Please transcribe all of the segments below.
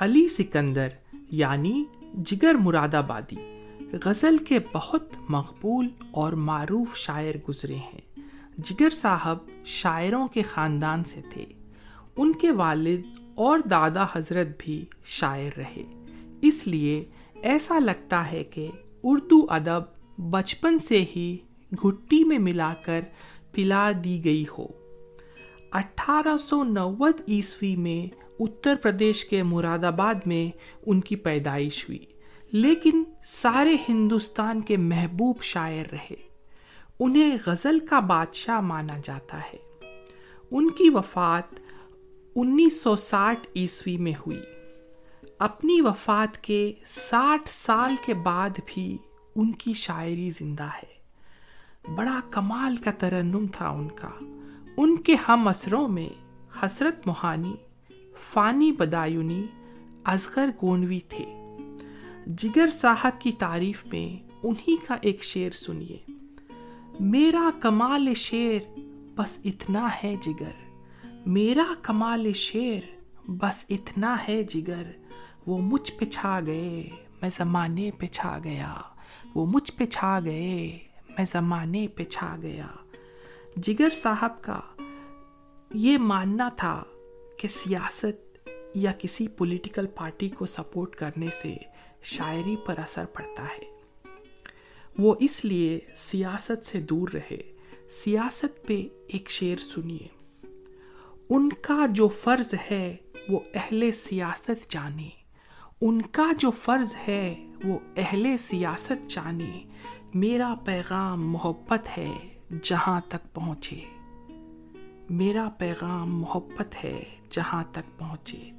علی سکندر یعنی جگر مراد آبادی، غزل کے بہت مقبول اور معروف شاعر گزرے ہیں۔ جگر صاحب شاعروں کے خاندان سے تھے۔ ان کے والد اور دادا حضرت بھی شاعر رہے۔ اس لیے ایسا لگتا ہے کہ اردو ادب بچپن سے ہی گھٹی میں ملا کر پلا دی گئی ہو۔ اٹھارہ سو نوت عیسوی میں اتر پردیش کے مراد آباد میں ان کی پیدائش ہوئی۔ لیکن سارے ہندوستان کے محبوب شاعر رہے۔ انہیں غزل کا بادشاہ مانا جاتا ہے۔ ان کی وفات انیس سو ساٹھ عیسوی میں ہوئی۔ اپنی وفات کے ساٹھ سال کے بعد بھی ان کی شاعری زندہ ہے۔ بڑا کمال کا ترنم تھا ان کا۔ ان کے ہم اثروں میں حسرت موہانی فانی بدایونی ازغر گونوی تھے۔ جگر صاحب کی تعریف میں انہی کا ایک شعر سنیے۔ میرا کمال شعر بس اتنا ہے جگر۔ میرا کمال شعر بس اتنا ہے جگر۔ وہ مجھ پہ چھا گئے، میں زمانے پہ چھا گیا۔ وہ مجھ پہ چھا گئے، میں زمانے پہ چھا گیا۔ جگر صاحب کا یہ ماننا تھا کہ سیاست یا کسی پولیٹیکل پارٹی کو سپورٹ کرنے سے شاعری پر اثر پڑتا ہے۔ وہ اس لیے سیاست سے دور رہے۔ سیاست پہ ایک شعر سنیے۔ ان کا جو فرض ہے وہ اہل سیاست جانے۔ ان کا جو فرض ہے وہ اہل سیاست جانے۔ میرا پیغام محبت ہے جہاں تک پہنچے۔ میرا پیغام محبت ہے جہاں تک پہنچے۔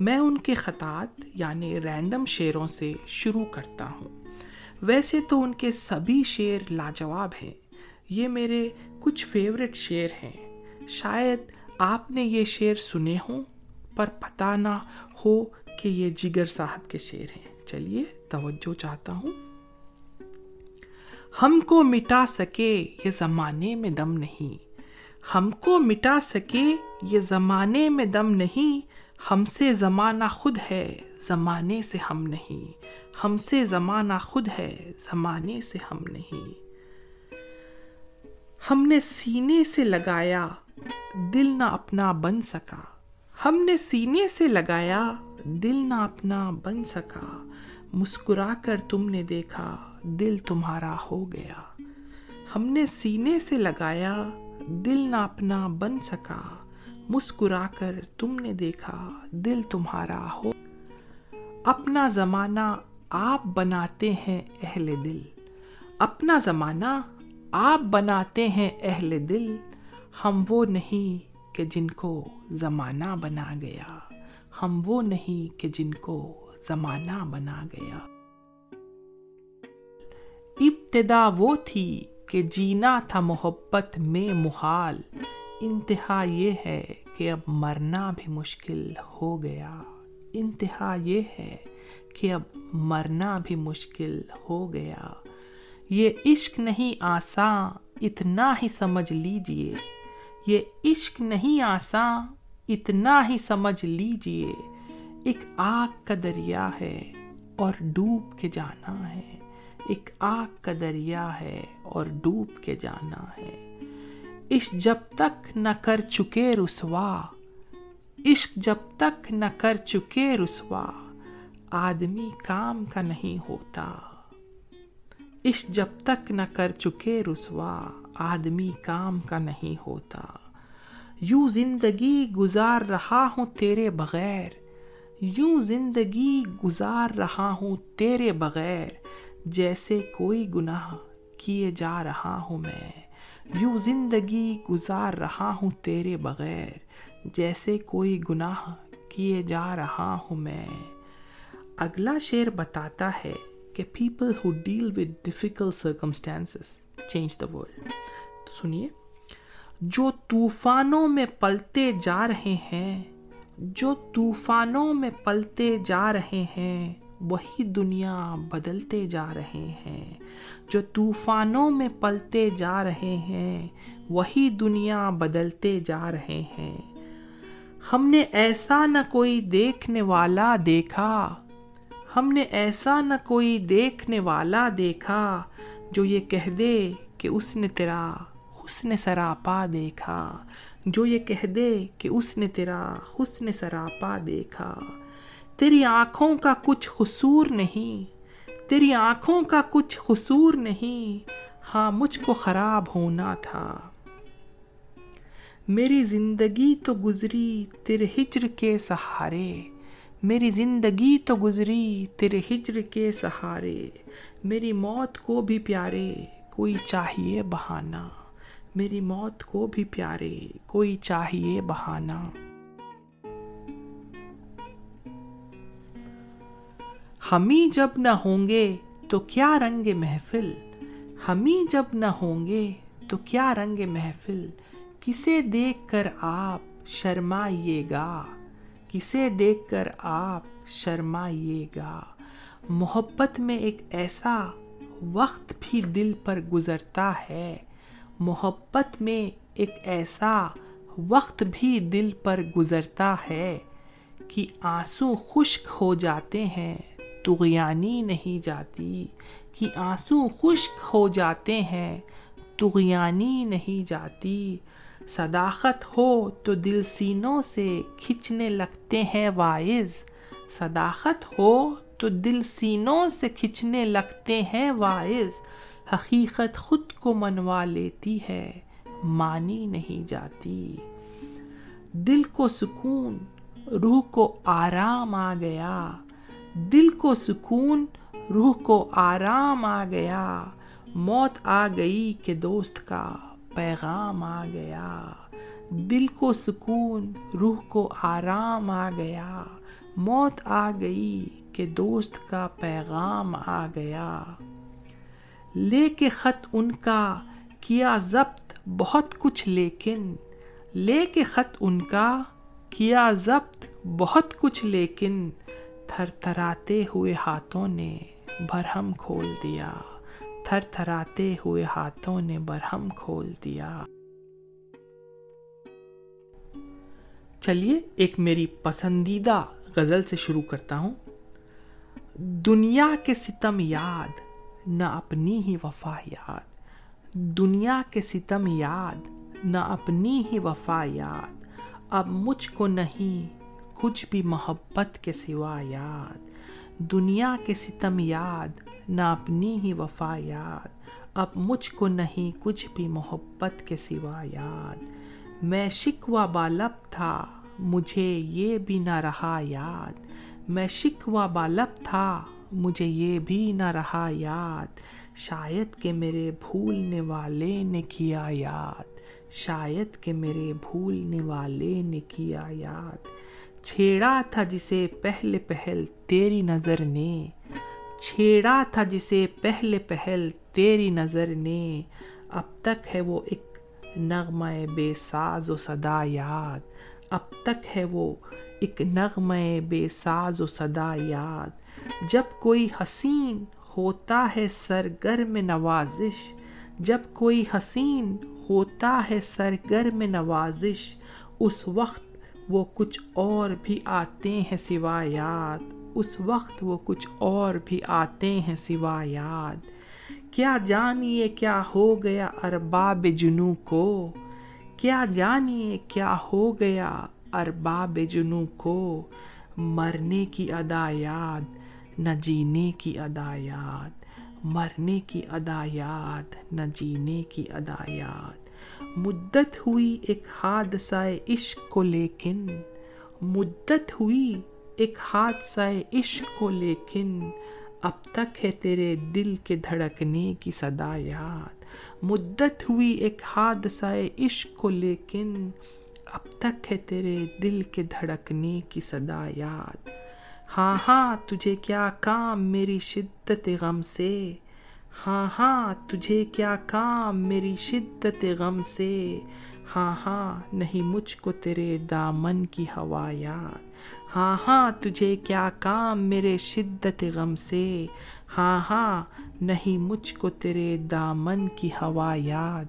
میں ان کے خطات یعنی رینڈم شعروں سے شروع کرتا ہوں۔ ویسے تو ان کے سبھی شعر لاجواب ہیں۔ یہ میرے کچھ فیوریٹ شعر ہیں۔ شاید آپ نے یہ شعر سنے ہوں، پر پتہ نہ ہو کہ یہ جگر صاحب کے شعر ہیں۔ چلیے، توجہ چاہتا ہوں۔ ہم کو مٹا سکے یہ زمانے میں دم نہیں۔ ہم کو مٹا سکے یہ زمانے میں دم نہیں، ہم سے زمانہ خود ہے، زمانے سے ہم نہیں۔ ہم سے زمانہ خود ہے، زمانے سے ہم نہیں۔ ہم نے سینے سے لگایا، دل نہ اپنا بن سکا۔ ہم نے سینے سے لگایا، دل نہ اپنا بن سکا۔ مسکرا کر تم نے دیکھا، دل تمہارا ہو گیا۔ ہم نے سینے سے لگایا دل نہ اپنا بن سکا مسکرا کر تم نے دیکھا، دل تمہارا ہو۔ اپنا زمانہ آپ بناتے ہیں اہل دل۔ اپنا زمانہ آپ بناتے ہیں اہل دل۔ ہم وہ نہیں کہ جن کو زمانہ بنا گیا۔ ہم وہ نہیں کہ جن کو زمانہ بنا گیا۔ ابتدا وہ تھی کہ جینا تھا محبت میں محال۔ انتہا یہ ہے کہ اب مرنا بھی مشکل ہو گیا۔ انتہا یہ ہے کہ اب مرنا بھی مشکل ہو گیا۔ یہ عشق نہیں آساں، اتنا ہی سمجھ لیجیے۔ یہ عشق نہیں آساں، اتنا ہی سمجھ لیجیے۔ ایک آگ کا دریا ہے اور ڈوب کے جانا ہے۔ ایک آگ کا دریا ہے اور ڈوب کے جانا ہے۔ عشق جب تک نہ کر چکے رسوا، عشق جب تک نہ کر چکے رسوا، آدمی کام کا نہیں ہوتا۔ عشق جب تک نہ کر چکے رسوا، آدمی کام کا نہیں ہوتا۔ یوں زندگی گزار رہا ہوں تیرے بغیر، یوں زندگی گزار رہا ہوں تیرے بغیر جیسے کوئی گناہ کیے جا رہا ہوں میں، یوں زندگی گزار رہا ہوں تیرے بغیر، جیسے کوئی گناہ کیے جا رہا ہوں میں۔ اگلا شعر بتاتا ہے کہ people who deal with difficult circumstances change the world تو سنیے، جو طوفانوں میں پلتے جا رہے ہیں، جو طوفانوں میں پلتے جا رہے ہیں وہی دنیا بدلتے جا رہے ہیں، جو طوفانوں میں پلتے جا رہے ہیں، وہی دنیا بدلتے جا رہے ہیں۔ ہم نے ایسا نہ کوئی دیکھنے والا دیکھا، ہم نے ایسا نہ کوئی دیکھنے والا دیکھا، جو یہ کہہ دے کہ اس نے تیرا حسن سراپا دیکھا۔ جو یہ کہہ دے کہ اس نے تیرا حسن سراپا دیکھا۔ تیری آنکھوں کا کچھ قصور نہیں، تیری آنکھوں کا کچھ قصور نہیں۔ ہاں مجھ کو خراب ہونا تھا۔ میری زندگی تو گزری تیرے ہجر کے سہارے۔ میری زندگی تو گزری تیرے ہجر کے سہارے۔ میری موت کو بھی پیارے، کوئی چاہیے بہانا میری موت کو بھی پیارے، کوئی چاہیے بہانا ہمیں جب نہ ہوں گے تو کیا رنگ محفل؟ ہمیں جب نہ ہوں گے تو کیا رنگ محفل؟ کسے دیکھ کر آپ شرمائیے گا، کسے دیکھ کر آپ شرمائیے گا۔ محبت میں ایک ایسا وقت بھی دل پر گزرتا ہے۔ محبت میں ایک ایسا وقت بھی دل پر گزرتا ہے کہ آنسو خشک ہو جاتے ہیں۔ تغیانی نہیں جاتی، کہ آنسو خشک ہو جاتے ہیں، تغیانی نہیں جاتی۔ صداقت ہو تو دل سینوں سے کھچنے لگتے ہیں وائز صداقت ہو تو دل سینوں سے کھچنے لگتے ہیں وائز حقیقت خود کو منوا لیتی ہے، مانی نہیں جاتی۔ دل کو سکون، روح کو آرام آ گیا۔ دل کو سکون، روح کو آرام آ گیا۔ موت آ گئی کہ دوست کا پیغام آ گیا۔ دل کو سکون، روح کو آرام آ گیا۔ موت آ گئی کہ دوست کا پیغام آ گیا۔ لے کے خط ان کا کیا ضبط بہت کچھ، لیکن لے کے خط ان کا کیا ضبط بہت کچھ، لیکن تھر تھراتے ہوئے ہاتھوں نے بھرہم کھول دیا۔ تھر تھراتے ہوئے ہاتھوں نے برہم کھول دیا۔ چلیے، ایک میری پسندیدہ غزل سے شروع کرتا ہوں۔ دنیا کے ستم یاد، نہ اپنی ہی وفا یاد۔ دنیا کے ستم یاد، نہ اپنی ہی وفا یاد۔ اب مجھ کو نہیں کچھ بھی محبت کے سوا یاد، دنیا کے ستم یاد، نہ اپنی ہی وفا یاد، اب مجھ کو نہیں کچھ بھی محبت کے سوا یاد۔ میں شکوہ بالب تھا، مجھے یہ بھی نہ رہا یاد۔ میں شکوہ بالب تھا، مجھے یہ بھی نہ رہا یاد۔ شاید کہ میرے بھولنے والے نے کیا یاد۔ شاید کہ میرے بھولنے والے نے کیا یاد۔ چھیڑا تھا جسے پہلے پہل تیری نظر نے، چھیڑا تھا جسے پہلے پہل تیری نظر نے۔ اب تک ہے وہ ایک نغمہ بے ساز و صدا یاد۔ اب تک ہے وہ ایک نغمہ بے ساز و صدا یاد۔ جب کوئی حسین ہوتا ہے سرگرم نوازش، جب کوئی حسین ہوتا ہے سرگرم نوازش، اس وقت وہ کچھ اور بھی آتے ہیں سوا یاد۔ اس وقت وہ کچھ اور بھی آتے ہیں سوا یاد۔ کیا جانیے کیا ہو گیا ارباب جنو کو کیا جانیے کیا ہو گیا ارباب جنو کو مرنے کی ادا یاد، نہ جینے کی ادا یاد۔ مرنے کی ادا یاد، نہ جینے کی ادا یاد۔ مدت ہوئی ایک حادثہ عشق کو لیکن، مدت ہوئی ایک حادثہ عشق کو لیکن، اب تک ہے تیرے دل کے دھڑکنے کی صدا یاد۔ مدت ہوئی ایک حادثہ عشق کو لیکن، اب تک ہے تیرے دل کے دھڑکنے کی صدا یاد۔ ہاں ہاں تجھے کیا کام میری شدت غم سے؟ ہاں ہاں تجھے کیا کام میری شدت غم سے؟ ہاں ہاں نہیں مجھ کو تیرے دامن کی ہوا یاد۔ ہاں ہاں تجھے کیا کام میرے شدت غم سے؟ ہاں ہاں نہیں مجھ کو تیرے دامن کی ہوا یاد۔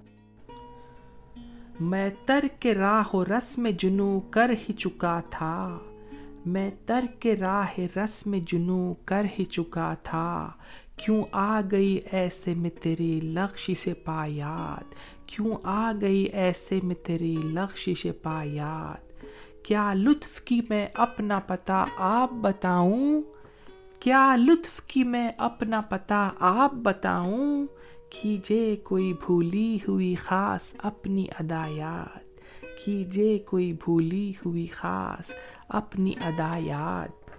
میں تر کے راہ و رسم جنو کر ہی چکا تھا۔ میں تر کے راہ رسم جنو کر ہی چکا تھا۔ کیوں آ گئی ایسے میں تیری لغشی سے پایات کیوں آ گئی ایسے میں تیری لغشی سے پایات کیا لطف کی میں اپنا پتہ آپ بتاؤں؟ کیا لطف کی میں اپنا پتہ آپ بتاؤں؟ کیجے کوئی بھولی ہوئی خاص اپنی ادایات۔ کیجے کوئی بھولی ہوئی خاص اپنی ادایات۔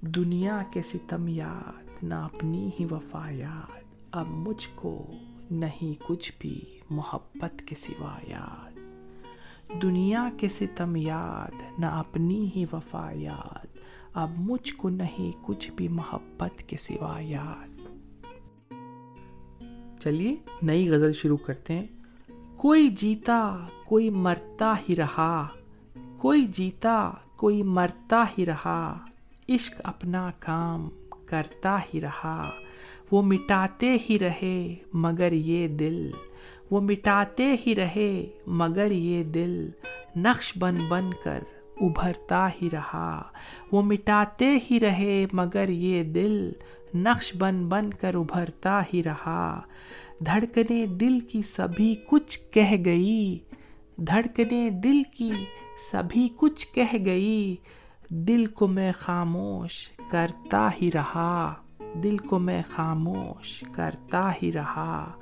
دنیا کے ستم یاد، نہ اپنی ہی وفا یاد اب مجھ کو نہیں کچھ بھی محبت کے سوا یاد۔ دنیا کے ستم یاد، نہ اپنی ہی وفا یاد اب مجھ کو نہیں کچھ بھی محبت کے سوا یاد۔ چلیے، نئی غزل شروع کرتے ہیں۔ کوئی جیتا، کوئی مرتا ہی رہا۔ کوئی جیتا، کوئی مرتا ہی رہا، عشق اپنا کام کرتا ہی رہا۔ وہ مٹاتے ہی رہے مگر یہ دل، وہ مٹاتے ہی رہے مگر یہ دل۔ نقش بن بن کر ابھرتا ہی رہا۔ وہ مٹاتے ہی رہے مگر یہ دل۔ نقش بن بن کر ابھرتا ہی رہا۔ دھڑکنے دل کی سبھی کچھ کہہ گئی۔ دھڑکنے دل کی سبھی کچھ کہہ گئی، دل کو میں خاموش کرتا ہی رہا، دل کو میں خاموش کرتا ہی رہا۔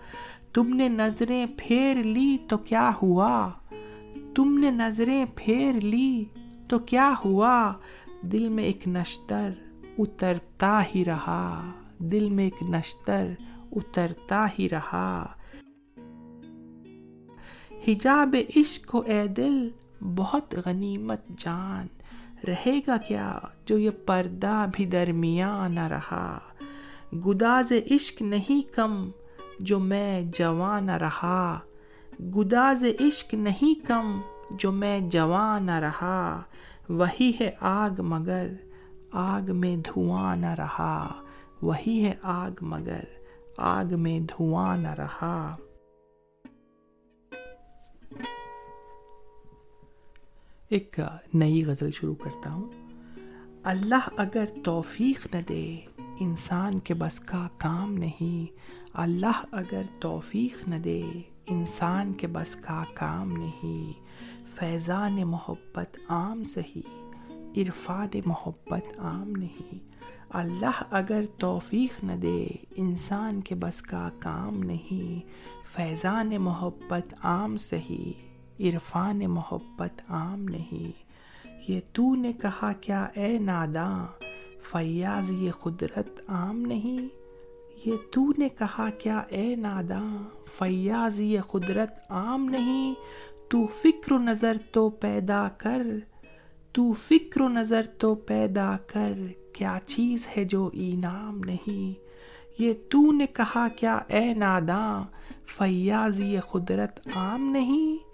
تم نے نظریں پھیر لی تو کیا ہوا؟ تم نے نظریں پھیر لی تو کیا ہوا؟ دل میں ایک نشتر اترتا ہی رہا۔ دل میں ایک نشتر اترتا ہی رہا۔ حجاب عشق کو اے دل بہت غنیمت جان۔ رہے گا کیا جو یہ پردہ بھی درمیان نہ رہا؟ گداز عشق نہیں کم جو میں جوان نہ رہا۔ گداز عشق نہیں کم جو میں جوان نہ رہا۔ وہی ہے آگ مگر آگ میں دھواں نہ رہا۔ وہی ہے آگ مگر آگ میں دھواں نہ رہا۔ ایک نئی غزل شروع کرتا ہوں۔ اللہ اگر توفیق نہ دے، انسان کے بس کا کام نہیں۔ اللہ اگر توفیق نہ دے، انسان کے بس کا کام نہیں۔ فیضان محبت عام سہی، عرفان محبت عام نہیں۔ اللہ اگر توفیق نہ دے، انسان کے بس کا کام نہیں۔ فیضان محبت عام سہی عرفان محبت عام نہیں۔ یہ تو نے کہا، کیا اے ناداں، فیاض یہ قدرت عام نہیں۔ یہ تو نے کہا، کیا اے ناداں، فیاض یہ قدرت عام نہیں۔ تو فکر و نظر تو پیدا کر، تو فکر و نظر تو پیدا کر، کیا چیز ہے جو انعام نہیں۔ یہ تو نے کہا، کیا اے ناداں، فیاض یہ قدرت عام نہیں۔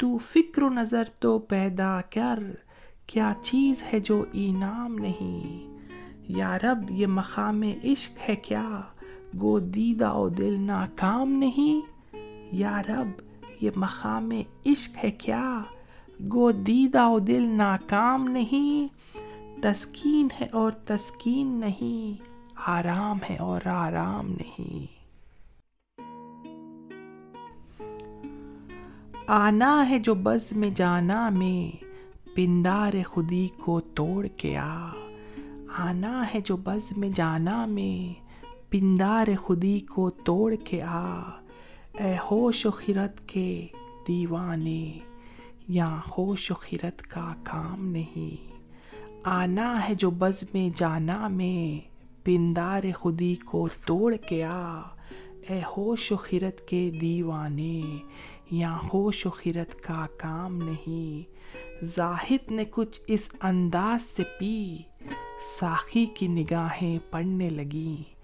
تو فکر و نظر تو پیدا کر، کیا چیز ہے جو انعام نہیں؟ یا رب، یہ مقام عشق ہے کیا؟ گو دیدہ و دل ناکام نہیں؟ یا رب، یہ مقام عشق ہے کیا؟ گو دیدہ و دل ناکام نہیں؟ تسکین ہے اور تسکین نہیں، آرام ہے اور آرام نہیں۔ آنا ہے جو بز میں جانا میں، پندار خودی کو توڑ کے آ۔ آنا ہے جو بز میں جانا میں، پندار خودی کو توڑ کے آ۔ اے ہوش و خرت کے دیوانے یا ہوش و خرت کا کام نہیں۔ آنا ہے جو بز میں جانا میں، پندار خودی کو توڑ کے آ۔ اے ہوش و خرت کے دیوانے یا ہوش و خرت کا کام نہیں۔ زاہد نے کچھ اس انداز سے پی، ساخی کی نگاہیں پڑھنے لگیں۔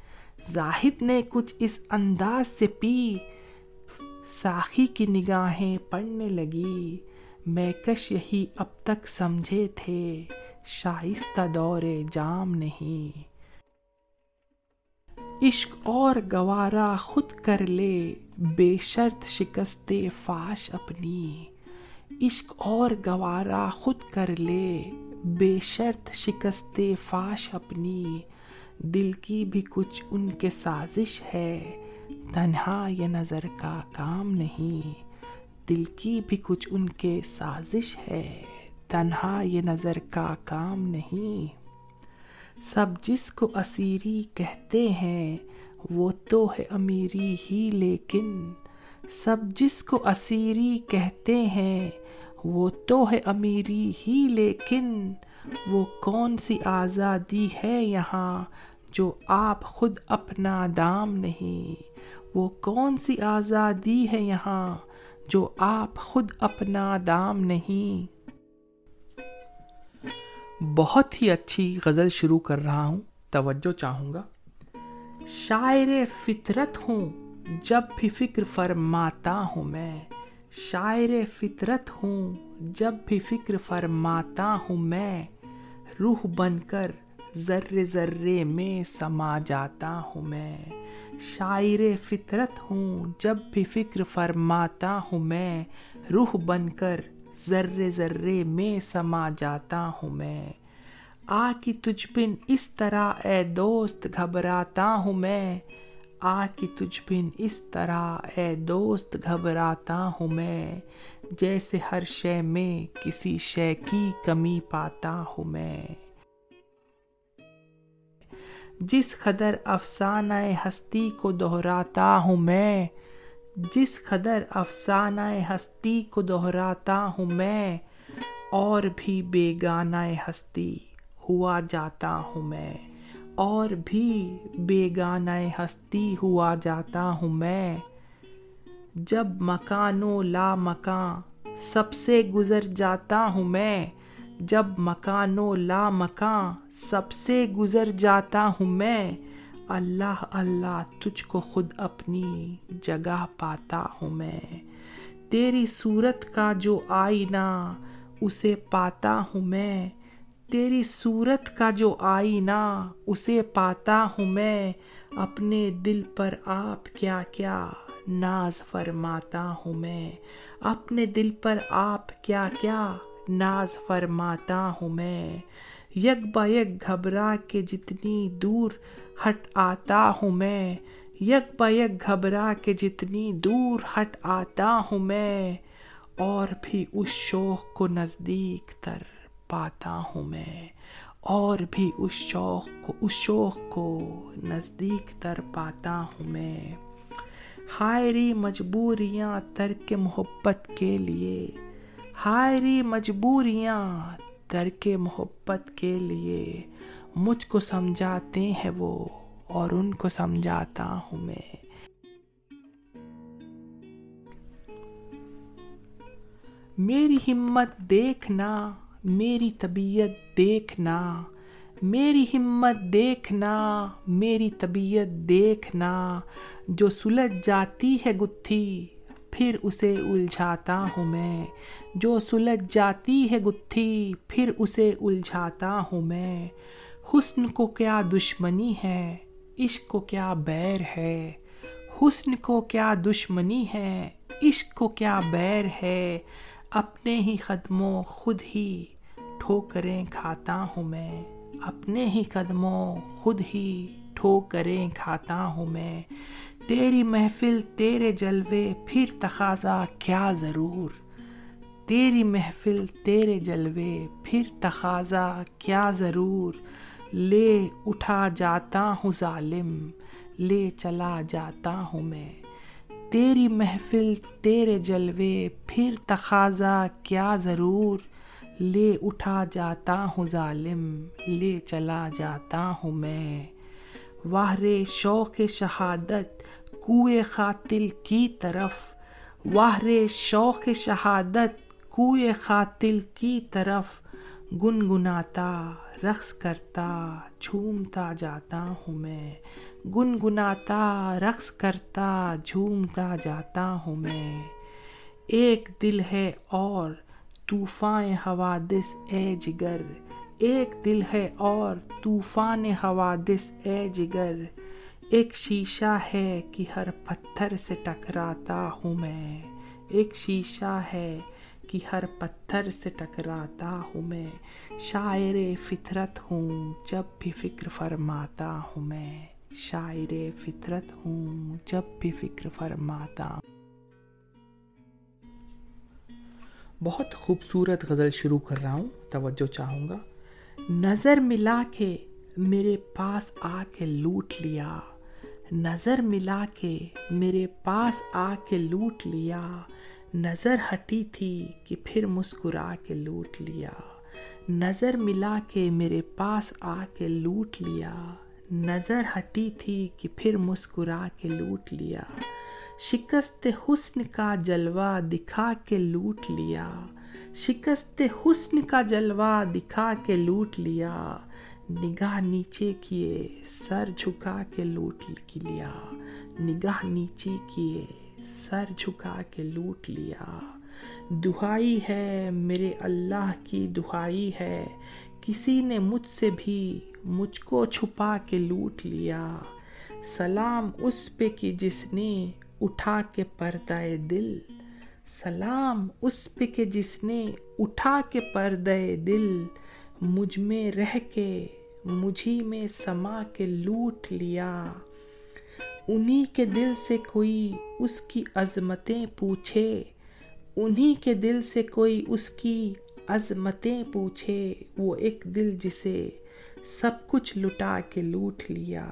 زاہد نے کچھ اس انداز سے پی، ساخی کی نگاہیں پڑھنے لگی میں کش یہی اب تک سمجھے تھے، شائستہ دور جام نہیں۔ عشق اور گوارا خود کر لے، بے شرط شکست فاش اپنی۔ عشق اور گوارا خود کر لے، بے شرط شکست فاش اپنی۔ دل کی بھی کچھ ان کے سازش ہے، تنہا یہ نظر کا کام نہیں۔ دل کی بھی کچھ ان کے سازش ہے، تنہا یہ نظر کا کام نہیں۔ سب جس کو اسیری کہتے ہیں، وہ تو ہے امیری ہی، لیکن سب جس کو اسیری کہتے ہیں، وہ تو ہے امیری ہی، لیکن وہ کون سی آزادی ہے یہاں جو آپ خود اپنا دام نہیں؟ وہ کون سی آزادی ہے یہاں جو آپ خود اپنا دام نہیں؟ بہت ہی اچھی غزل شروع کر رہا ہوں، توجہ چاہوں گا۔ شاعر فطرت ہوں، جب بھی فکر فرماتا ہوں میں۔ شاعر فطرت ہوں، جب بھی فکر فرماتا ہوں میں۔ روح بن کر ذرے ذرے میں سما جاتا ہوں میں۔ شاعر فطرت ہوں، جب بھی فکر فرماتا ہوں میں۔ روح بن کر ذرے ذرے میں سما جاتا ہوں میں۔ آ کی تجھ بن اس طرح اے دوست، گھبراتا ہوں میں۔ آ کی تجھ بن اس طرح اے دوست، گھبراتا ہوں میں۔ جیسے ہر شے میں کسی شے کی کمی پاتا ہوں میں۔ جس قدر افسانہ ہستی کو دہراتا ہوں میں جس قدر افسانہ ہستی کو دہراتا ہوں میں، اور بھی بیگانہ ہستی ہوا جاتا ہوں میں۔ اور بھی بیگانہ ہستی ہوا جاتا ہوں میں۔ جب مکان و لا مکان سب سے گزر جاتا ہوں میں، جب مکان و لا مکان سب سے گزر جاتا ہوں میں اللہ اللہ تجھ کو خود اپنی جگہ پاتا ہوں میں۔ تیری صورت کا جو آئینہ اسے پاتا ہوں میں۔ تیری صورت کا جو آئینہ اسے پاتا ہوں میں۔ اپنے دل پر آپ کیا کیا ناز فرماتا ہوں میں۔ اپنے دل پر آپ کیا کیا ناز فرماتا ہوں میں۔ یک با یک گھبرا کے جتنی دور ہٹ آتا ہوں میں، یک با یک گھبرا کے جتنی دور ہٹ آتا ہوں میں، اور بھی اس شوق کو نزدیک تر پاتا ہوں میں، اور بھی اس شوق کو، اس شوق کو نزدیک تر پاتا ہوں میں۔ ہائری مجبوریاں ترک محبت کے لیے ہائری مجبوریاں ترک محبت کے لیے۔ مجھ کو سمجھاتے ہیں وہ اور ان کو سمجھاتا ہوں میں۔ میری ہمت دیکھنا، میری طبیعت دیکھنا، میری ہمت دیکھنا، میری طبیعت دیکھنا۔ جو سلجھ جاتی ہے گتھی، پھر اسے الجھاتا ہوں میں۔ جو سلجھ جاتی ہے گتھی، پھر اسے الجھاتا ہوں میں۔ حسن کو کیا دشمنی ہے؟ عشق کو کیا بیر ہے؟ حسن کو کیا دشمنی ہے؟ عشق کو کیا بیر ہے؟ اپنے ہی قدموں خود ہی ٹھوکریں کھاتا ہوں میں۔ اپنے ہی قدموں خود ہی ٹھوکریں کھاتا ہوں میں۔ تیری محفل تیرے جلوے، پھر تقاضا کیا ضرور؟ تیری محفل تیرے جلوے، پھر تقاضا کیا ضرور؟ لے اٹھا جاتا ہوں ظالم، لے چلا جاتا ہوں میں۔ تیری محفل، تیرے جلوے، پھر تقاضا کیا ضرور؟ لے اٹھا جاتا ہوں ظالم، لے چلا جاتا ہوں میں۔ واہرے شوق شہادت کوئے قاتل کی طرف۔ واہرے شوق شہادت کوئے قاتل کی طرف۔ گنگناتا رقص کرتا، جھومتا جاتا ہوں میں۔ گنگناتا، رقص کرتا، جھومتا جاتا ہوں میں۔ ایک دل ہے اور طوفان حوادث، اے جگر۔ ایک دل ہے اور طوفان حوادث، اے جگر۔ ایک شیشہ ہے کہ ہر پتھر سے ٹکراتا ہوں میں۔ ایک شیشہ ہے کہ ہر پتھر سے ٹکراتا ہوں میں، شاعر فطرت ہوں جب بھی فکر فرماتا ہوں میں۔ شاعر فطرت ہوں جب بھی فکر فرماتا۔ بہت خوبصورت غزل شروع کر رہا ہوں، توجہ چاہوں گا۔ نظر ملا کے میرے پاس آ کے لوٹ لیا۔ نظر ملا کے میرے پاس آ کے لوٹ لیا۔ نظر ہٹی تھی کہ پھر مسکرا کے لوٹ لیا۔ نظر ملا کے میرے پاس آ کے لوٹ لیا۔ نظر ہٹی تھی کہ پھر مسکرا کے لوٹ لیا۔ شکست حسن کا جلوہ دکھا کے لوٹ لیا۔ شکست حسن کا جلوہ دکھا کے لوٹ لیا۔ نگاہ نیچے کیے، سر جھکا کے لوٹ لیا۔ نگاہ نیچے کیے۔ سر جھکا کے لوٹ لیا۔ دہائی ہے میرے اللہ کی دہائی ہے۔ کسی نے مجھ سے بھی مجھ کو چھپا کے لوٹ لیا۔ سلام اس پہ کہ جس نے اٹھا کے پردہ دل۔ سلام اس پہ کہ جس نے اٹھا کے پردہ دل۔ مجھ میں رہ کے مجھی میں سما کے لوٹ لیا۔ انہی کے دل سے کوئی اس کی عظمتیں پوچھے۔ انہی کے دل سے کوئی اس کی عظمتیں پوچھے۔ وہ ایک دل جسے سب کچھ لٹا کے لوٹ لیا۔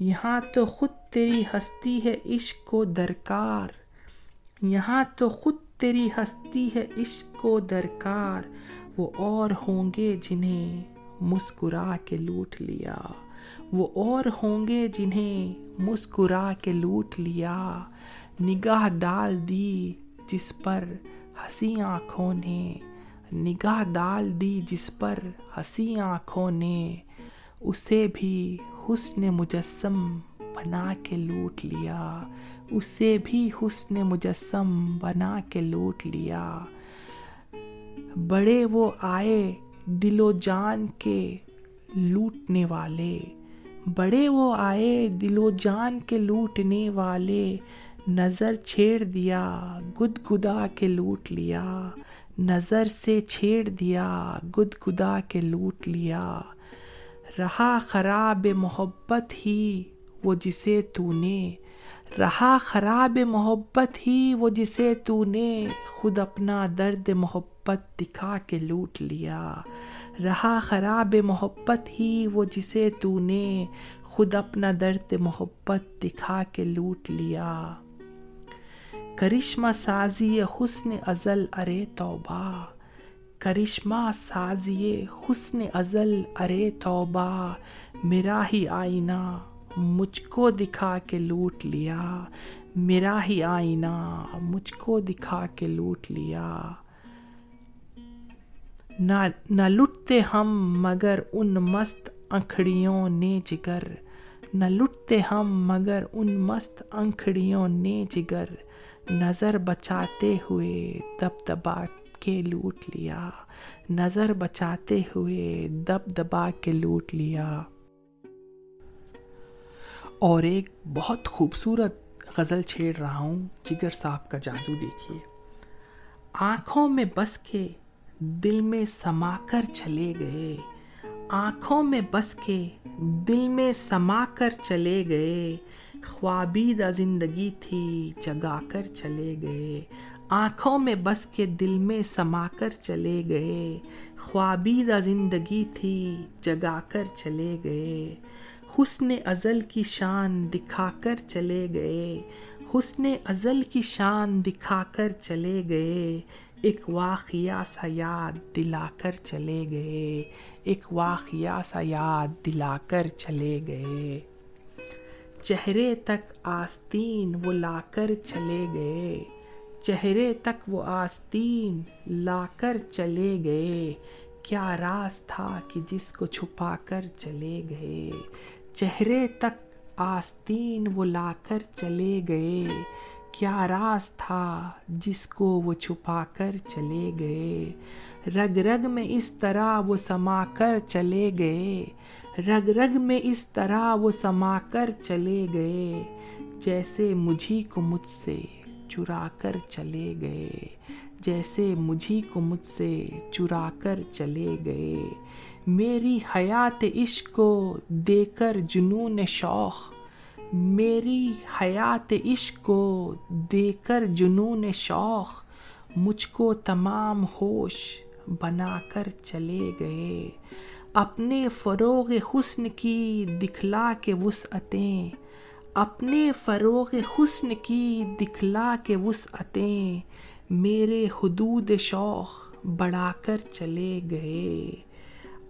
یہاں تو خود تیری ہستی ہے عشق کو درکار۔ یہاں تو خود تیری ہستی ہے عشق کو درکار۔ وہ اور ہوں گے جنہیں مسکرا کے لوٹ لیا۔ وہ اور ہوں گے جنہیں مسکرا کے لوٹ لیا۔ نگاہ ڈال دی جس پر ہنسی آنکھوں نے، نگاہ ڈال دی جس پر ہنسی آنکھوں نے، اسے بھی حسن مجسم بنا کے لوٹ لیا، اسے بھی حسن مجسم بنا کے لوٹ لیا۔ بڑے وہ آئے دل و جان کے لوٹنے والے، بڑے وہ آئے دل و جان کے لوٹنے والے۔ نظر چھیڑ دیا، گد گدا کے لوٹ لیا۔ نظر سے چھیڑ دیا، گد گدا کے لوٹ لیا۔ رہا خراب محبت ہی وہ جسے تو نے۔ رہا خراب محبت ہی وہ جسے تو نے۔ خود اپنا درد محبت دکھا کے لوٹ لیا۔ رہا خراب محبت ہی وہ جسے تو نے۔ خود اپنا درد محبت دکھا کے لوٹ لیا۔ کرشمہ سازی حسن ازل ارے توبہ۔ کرشمہ سازی حسن ازل ارے توبہ۔ میرا ہی آئینہ مجھ کو دکھا کے لوٹ لیا۔ میرا ہی آئینہ مجھ کو دکھا کے لوٹ لیا۔ نہ لٹتے ہم مگر ان مست انکھڑیوں نے جگر۔ نہ لٹتے ہم مگر ان مست انکھڑیوں نے جگر۔ نظر بچاتے ہوئے دب دبا کے لوٹ لیا۔ نظر بچاتے ہوئے دب دبا کے لوٹ لیا۔ اور ایک بہت خوبصورت غزل چھیڑ رہا ہوں، جگر صاحب کا جادو دیکھیے۔ آنکھوں میں بس کے دل میں سما کر چلے گئے۔ آنکھوں میں بس کے دل میں سما کر چلے گئے۔ خوابیدہ زندگی تھی، جگا کر چلے گئے۔ آنکھوں میں بس کے دل میں سما کر چلے گئے۔ خوابیدہ زندگی تھی، جگا کر چلے گئے۔ حسن ازل کی شان دکھا کر چلے گئے۔ حسن ازل کی شان دکھا کر چلے گئے۔ ایک واقعہ سا یاد دلا کر چلے گئے۔ ایک واقعہ سا یاد دلا کر چلے گئے۔ چہرے تک آستین وہ لا کر چلے گئے۔ چہرے تک وہ آستین لا کر چلے گئے۔ کیا راز تھا کہ جس کو چھپا کر چلے گئے؟ چہرے تک آستین وہ لا کر چلے گئے۔ کیا راز تھا جس کو وہ چھپا کر چلے گئے؟ رگ رگ میں اس طرح وہ سما کر چلے گئے۔ رگ رگ میں اس طرح وہ سما کر چلے گئے، جیسے مجھی کو مجھ سے چرا کر چلے گئے، جیسے مجھی کو مجھ سے چرا کر چلے گئے۔ میری حیات عشق کو دے کر جنون شوق، میری حیات عشق کو دے کر جنون شوق، مجھ کو تمام ہوش بنا کر چلے گئے۔ اپنے فروغ حسن کی دکھلا کے وسعتیں، اپنے فروغ حسن کی دکھلا کے وسعتیں میرے حدود شوق بڑھا کر چلے گئے۔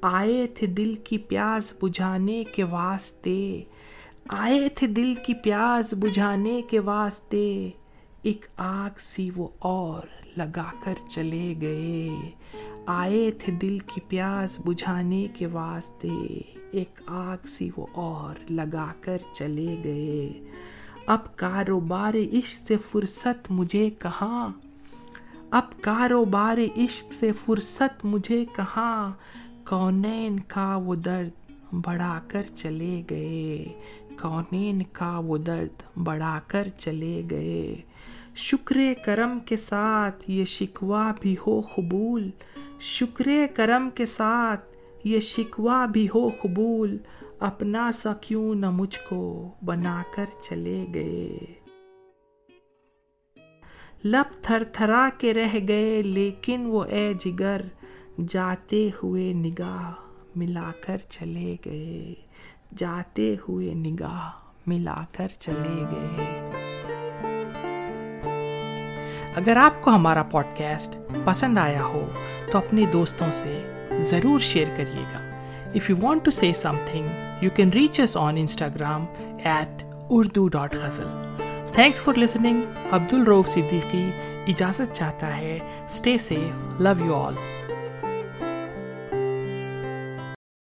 آئے تھے دل کی پیاز بجھانے کے واسطے، آئے تھے دل کی پیاز بجھانے کے واسطے، ایک آگ سی وہ اور لگا کر چلے گئے۔ آئے تھے دل کی پیاس بجھانے کے واسطے۔ ایک آگ سی وہ اور لگا کر چلے گئے۔ اب کاروبار عشق سے فرصت مجھے کہاں؟ اب کاروبار عشق سے فرصت مجھے کہاں؟ کونین کا وہ درد بڑھا کر چلے گئے۔ کونین کا وہ درد بڑھا کر چلے گئے۔ شکر کرم کے ساتھ یہ شکوا بھی ہو قبول۔ شکر کرم کے ساتھ یہ شکوا بھی ہو قبول، اپنا سا کیوں نہ مجھ کو بنا کر چلے گئے۔ لب تھر تھرا کے رہ گئے، لیکن وہ اے جگر جاتے ہوئے نگاہ ملا کر چلے گئے۔ جاتے ہوئے نگاہ ملا کر چلے گئے۔ اگر آپ کو ہمارا پوڈ کاسٹ پسند آیا ہو، تو اپنے دوستوں سے ضرور شیئر کریے گا۔ If you want to say something you can reach us on Instagram at Urdu dot ghazal thanks for listening Abdur Rauf Siddiqui اجازت چاہتا ہے stay safe love you all